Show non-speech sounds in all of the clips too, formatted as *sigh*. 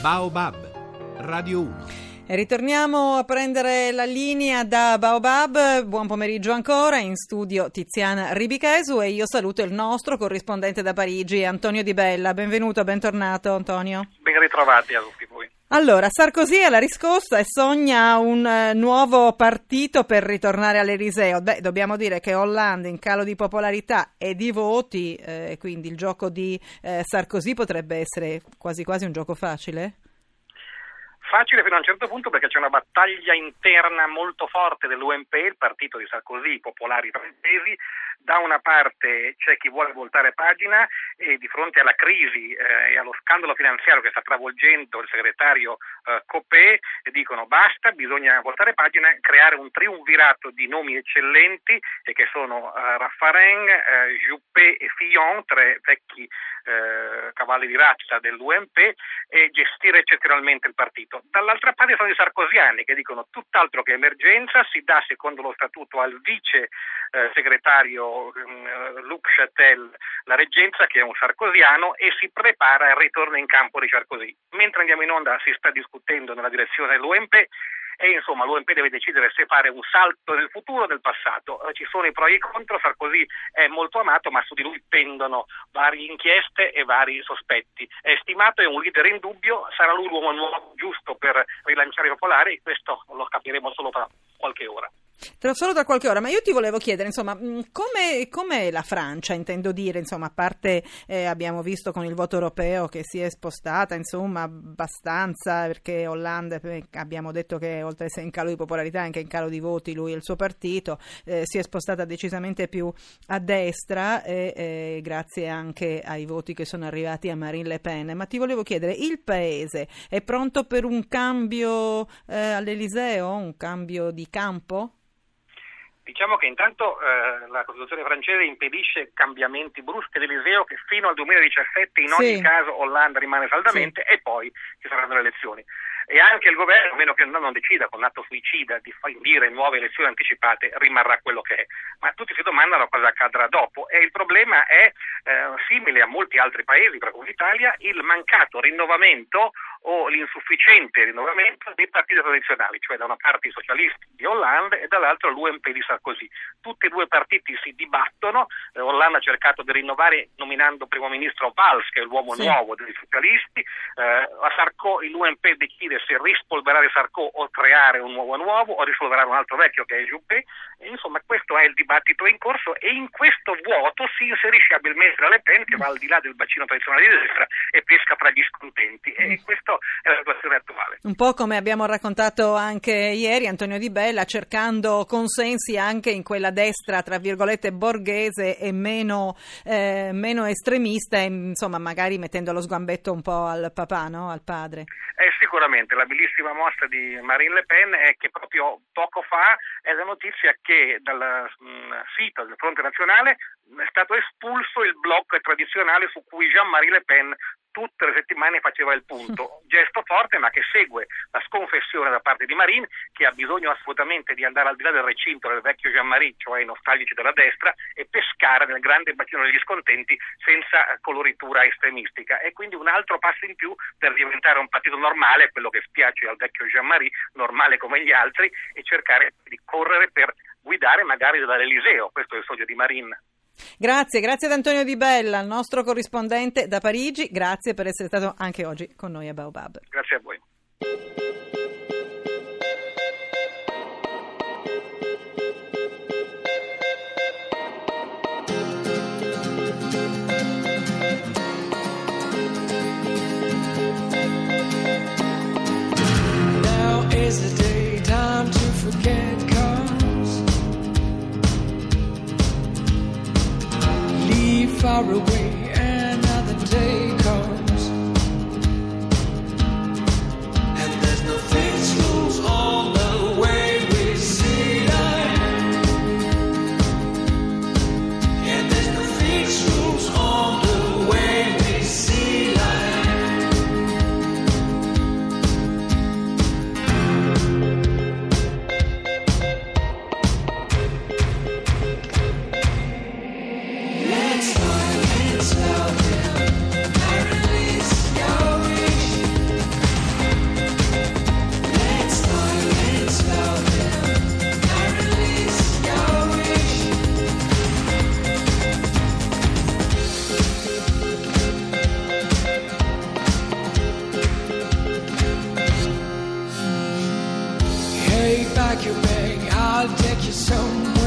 Baobab, Radio 1. E ritorniamo a prendere la linea da Baobab. Buon pomeriggio ancora. In studio Tiziana Ribichesu e io saluto il nostro corrispondente da Parigi, Antonio Di Bella. Benvenuto, bentornato Antonio. Ben ritrovati a tutti. Allora, Sarkozy ha la riscossa e sogna un eh, nuovo partito per ritornare all'Eliseo. Beh, dobbiamo dire che Hollande in calo di popolarità e di voti, eh, quindi il gioco di eh, Sarkozy potrebbe essere quasi quasi un gioco facile? Facile fino a un certo punto perché c'è una battaglia interna molto forte dell'UMP, il partito di Sarkozy, i popolari francesi. Da una parte c'è chi vuole voltare pagina e di fronte alla crisi eh, e allo scandalo finanziario che sta travolgendo il segretario eh, Copé dicono basta, bisogna voltare pagina, creare un triunvirato di nomi eccellenti e che sono eh, Raffarin, eh, Juppé e Fillon, tre vecchi eh, cavalli di razza dell'UMP e gestire eccezionalmente il partito. Dall'altra parte sono i sarcosiani che dicono tutt'altro che emergenza, si dà secondo lo statuto al vice eh, segretario eh, Luc Chatel la reggenza che è un sarcosiano e si prepara al ritorno in campo di Sarkozy. Mentre andiamo in onda si sta discutendo nella direzione dell'UMP e insomma l'UMP deve decidere se fare un salto nel futuro o nel passato. Eh, ci sono i pro e i contro, Sarkozy è molto amato ma su di lui pendono varie inchieste e vari sospetti. È stimato, è un leader in dubbio, sarà lui l'uomo nuovo giusto per rilanciare i popolari, questo lo capiremo solo tra qualche ora. Tra, solo tra qualche ora, ma io ti volevo chiedere, insomma, come, come la Francia, intendo dire, insomma, a parte eh, abbiamo visto con il voto europeo che si è spostata, insomma, abbastanza, perché Hollande, abbiamo detto che oltre ad essere in calo di popolarità, anche in calo di voti, lui e il suo partito, eh, si è spostata decisamente più a destra, e, eh, grazie anche ai voti che sono arrivati a Marine Le Pen. Ma ti volevo chiedere, il Paese è pronto per un cambio eh, all'Eliseo, un cambio di campo? Diciamo che intanto eh, la Costituzione francese impedisce cambiamenti bruschi dell'Eliseo che fino al 2017 in ogni Sì. caso Hollande rimane saldamente e poi ci saranno le elezioni. E anche il governo, a meno che non decida con atto suicida di fallire nuove elezioni anticipate, rimarrà quello che è. Ma tutti si domandano cosa accadrà dopo e il problema è eh, simile a molti altri paesi, tra cui l'Italia, il mancato rinnovamento o l'insufficiente rinnovamento dei partiti tradizionali, cioè da una parte i socialisti di Hollande e dall'altra l'UMP di Sarkozy. Tutti e due i partiti si dibattono, eh, Hollande ha cercato di rinnovare nominando primo ministro Valls, che è l'uomo Sì. nuovo dei socialisti, eh, a Sarko l'UMP decide se rispolverare Sarko o creare un nuovo nuovo o rispolverare un altro vecchio che è Juppé, insomma questo è il dibattito in corso e in questo vuoto si inserisce abilmente la Le Pen che va al di là del bacino tradizionale di destra e pesca fra gli scontenti e questa è la situazione attuale. Un po' come abbiamo raccontato anche ieri Antonio Di Bella, cercando consensi anche in quella destra, tra virgolette, borghese e meno, eh, meno estremista, e, insomma, magari mettendo lo sgambetto un po' al papà, no? al padre. Eh, sicuramente la bellissima mossa di Marine Le Pen è che proprio poco fa è la notizia che dal mh, sito del Fronte Nazionale è stato espulso il blog tradizionale su cui Jean-Marie Le Pen tutte le settimane faceva il punto. *laughs* Gesto forte ma che segue la sconfessione da parte di Marine che ha bisogno assolutamente di andare al di là del recinto del vecchio Jean-Marie, cioè i nostalgici della destra, e pescare nel grande bacino degli scontenti senza coloritura estremistica. E quindi un altro passo in più per diventare un partito normale, quello che spiace al vecchio Jean-Marie, normale come gli altri, e cercare di correre per guidare magari dall'Eliseo. Questo è il sogno di Marine. Grazie, grazie ad Antonio Di Bella, il nostro corrispondente da Parigi. Grazie per essere stato anche oggi con noi a Baobab. Grazie a voi. like you bag, I'll take you somewhere.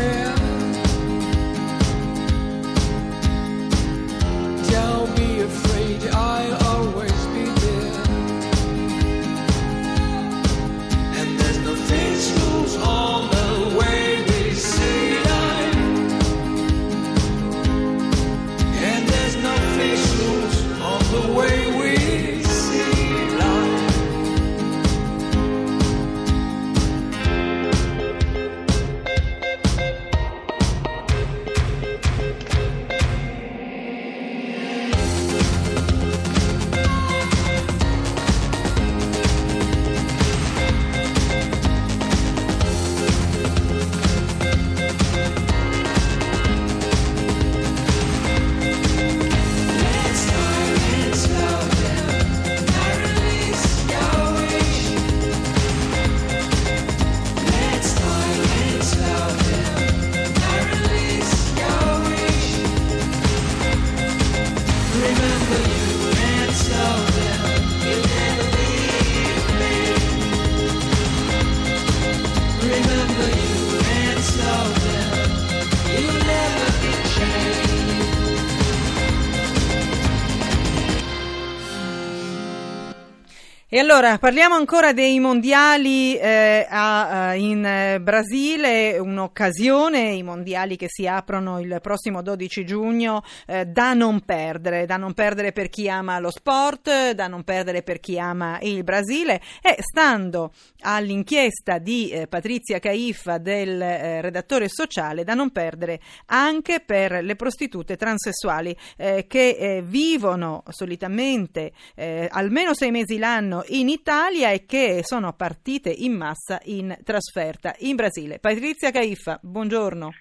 E allora parliamo ancora dei mondiali eh, a, a, in eh, Brasile, un'occasione, i mondiali che si aprono il prossimo 12 giugno, eh, da non perdere, da non perdere per chi ama lo sport, da non perdere per chi ama il Brasile. E stando all'inchiesta di eh, Patrizia Caiffa del eh, redattore sociale, da non perdere anche per le prostitute transessuali eh, che vivono solitamente almeno sei mesi l'anno in Italia e che sono partite in massa in trasferta in Brasile. Patrizia Caiffa, buongiorno.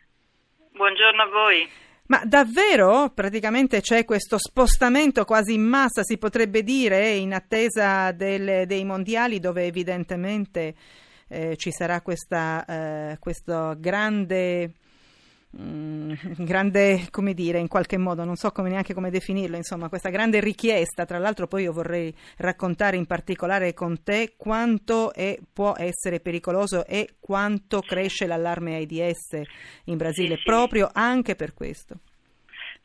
Buongiorno a voi. Ma davvero praticamente c'è questo spostamento quasi in massa, si potrebbe dire, in attesa del, dei mondiali dove evidentemente eh, ci sarà questa, eh, questo grande Mm, *laughs* grande, come dire, in qualche modo, non so come neanche come definirlo, insomma, questa grande richiesta. Tra l'altro, poi io vorrei raccontare in particolare con te quanto è, può essere pericoloso e quanto cresce l'allarme AIDS in Brasile, sì, sì. proprio anche per questo.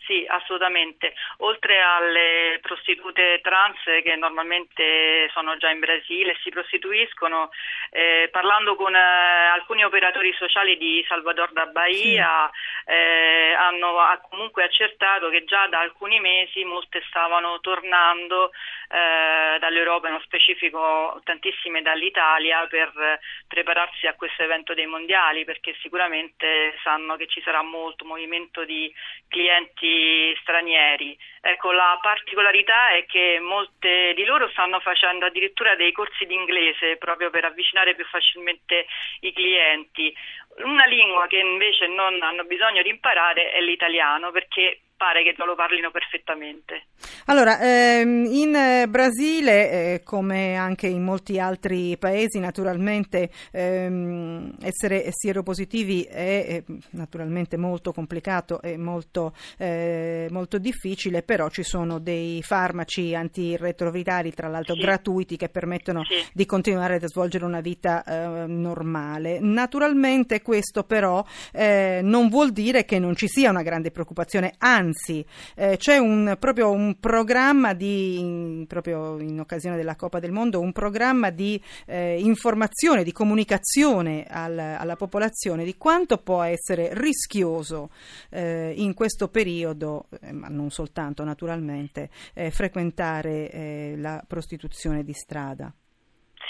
Sì, assolutamente. Oltre alle prostitute trans che normalmente sono già in Brasile e si prostituiscono, eh, parlando con eh, alcuni operatori sociali di Salvador da Bahia, sì. eh, hanno comunque accertato che già da alcuni mesi molte stavano tornando eh, dall'Europa, nello specifico tantissime dall'Italia, per prepararsi a questo evento dei mondiali, perché sicuramente sanno che ci sarà molto movimento di clienti stranieri. Ecco, la particolarità è che molte di loro stanno facendo addirittura dei corsi di inglese proprio per avvicinare più facilmente i clienti. Una lingua che invece non hanno bisogno di imparare è l'italiano perché pare che non lo parlino perfettamente. Allora, ehm, in eh, Brasile, eh, come anche in molti altri paesi, naturalmente ehm, essere sieropositivi è, è, naturalmente molto complicato e molto, eh, molto, difficile, però ci sono dei farmaci antiretrovirali, tra l'altro sì. gratuiti, che permettono sì. di continuare a svolgere una vita eh, normale. Naturalmente questo però eh, non vuol dire che non ci sia una grande preoccupazione, anzi anzi eh, c'è un, proprio un programma di, in, proprio in occasione della Coppa del Mondo, un programma di eh, informazione, di comunicazione al, alla popolazione di quanto può essere rischioso eh, in questo periodo, eh, ma non soltanto naturalmente, eh, frequentare eh, la prostituzione di strada.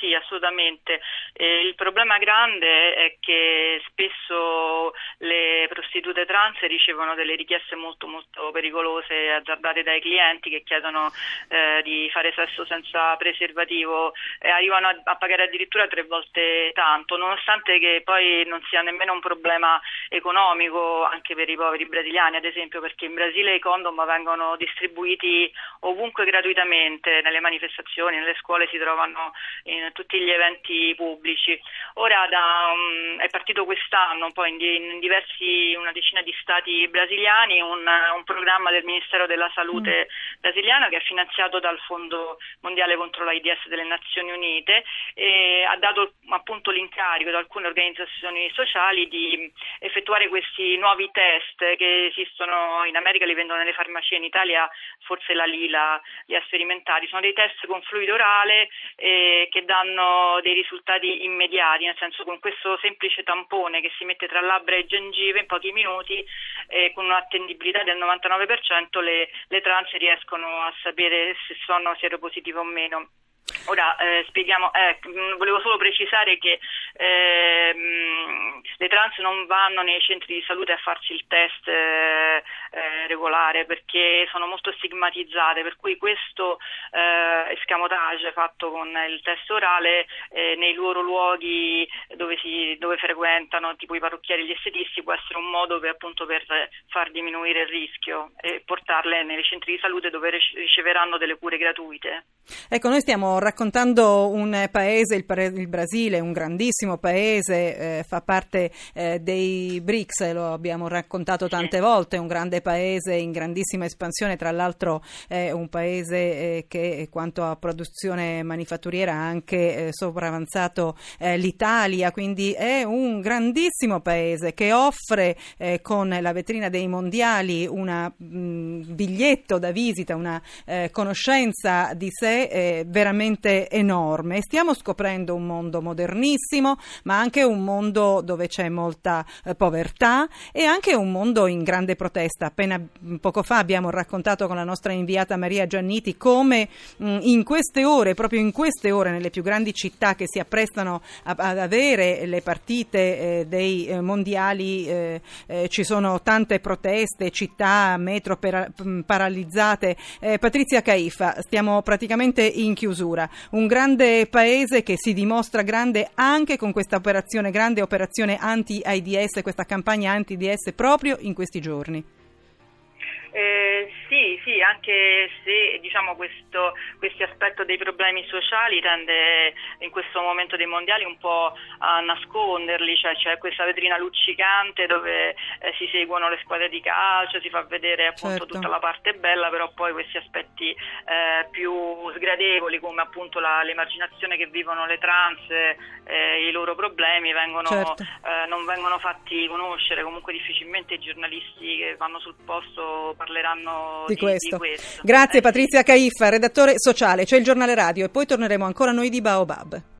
Sì, assolutamente. Eh, il problema grande è che spesso le prostitute trans ricevono delle richieste molto molto pericolose azzardate dai clienti che chiedono eh, di fare sesso senza preservativo e arrivano a, a, pagare addirittura tre volte tanto, nonostante che poi non sia nemmeno un problema economico anche per i poveri brasiliani, ad esempio, perché in Brasile i condom vengono distribuiti ovunque gratuitamente, nelle manifestazioni, nelle scuole si trovano in tutti gli eventi pubblici. Ora da, um, è partito quest'anno poi in, diversi, una decina di stati brasiliani un, un programma del Ministero della Salute mm. Brasiliano che è finanziato dal Fondo Mondiale contro l'AIDS delle Nazioni Unite e ha dato appunto l'incarico ad alcune organizzazioni sociali di effettuare questi nuovi test che esistono in America, li vendono nelle farmacie, in Italia forse la Lila li ha sperimentati, sono dei test con fluido orale eh, che danno dei risultati immediati, nel senso con questo semplice tampone che si mette tra labbra e gengive in pochi minuti eh, con un'attendibilità del 99% le, le trans riescono a sapere se sono seropositive o meno. Ora eh, spieghiamo, eh, volevo solo precisare che eh, le trans non vanno nei centri di salute a farsi il test eh, eh, regolare perché sono molto stigmatizzate, per cui questo eh, escamotage fatto con il test orale nei loro luoghi dove, si, dove, frequentano, tipo i parrucchieri e gli estetisti, può essere un modo per, appunto, per far diminuire il rischio e portarle nei centri di salute dove riceveranno delle cure gratuite. Ecco, noi stiamo raccontando un paese, il, il Brasile, un grandissimo paese, eh, fa parte eh, dei BRICS, lo abbiamo raccontato tante volte, un grande paese in grandissima espansione, tra l'altro è un paese eh, che quanto a produzione manifatturiera ha anche eh, sopravanzato eh, l'Italia. Italia, quindi è un grandissimo paese che offre eh, con la vetrina dei mondiali un biglietto da visita, una eh, conoscenza di sé eh, veramente enorme. Stiamo scoprendo un mondo modernissimo, ma anche un mondo dove c'è molta eh, povertà e anche un mondo in grande protesta. Appena poco fa abbiamo raccontato con la nostra inviata Maria Gianniti come mh, in queste ore, proprio in queste ore, nelle più grandi città che si apprestano a, ad avere le partite eh, dei eh, mondiali, eh, eh, ci sono tante proteste, città, metro per, paralizzate. Eh, Patrizia Caifa, stiamo praticamente in chiusura. Un grande paese che si dimostra grande anche con questa operazione, grande operazione anti-AIDS, questa campagna anti-AIDS proprio in questi giorni. Eh, sì, sì, anche se diciamo, questo, questo, aspetto dei problemi sociali tende in questo momento dei mondiali un po' a nasconderli, cioè c'è questa vetrina luccicante dove eh, si seguono le squadre di calcio, si fa vedere appunto certo. tutta la parte bella, però poi questi aspetti eh, più sgradevoli come appunto la, l'emarginazione che vivono le trans, eh, i loro problemi vengono, certo. Eh, non vengono fatti conoscere, comunque difficilmente i giornalisti che vanno sul posto parleranno di, di, questo. di questo. Grazie eh, Patrizia Caiffa, redattore sociale, c'è il giornale radio e poi torneremo ancora noi di Baobab.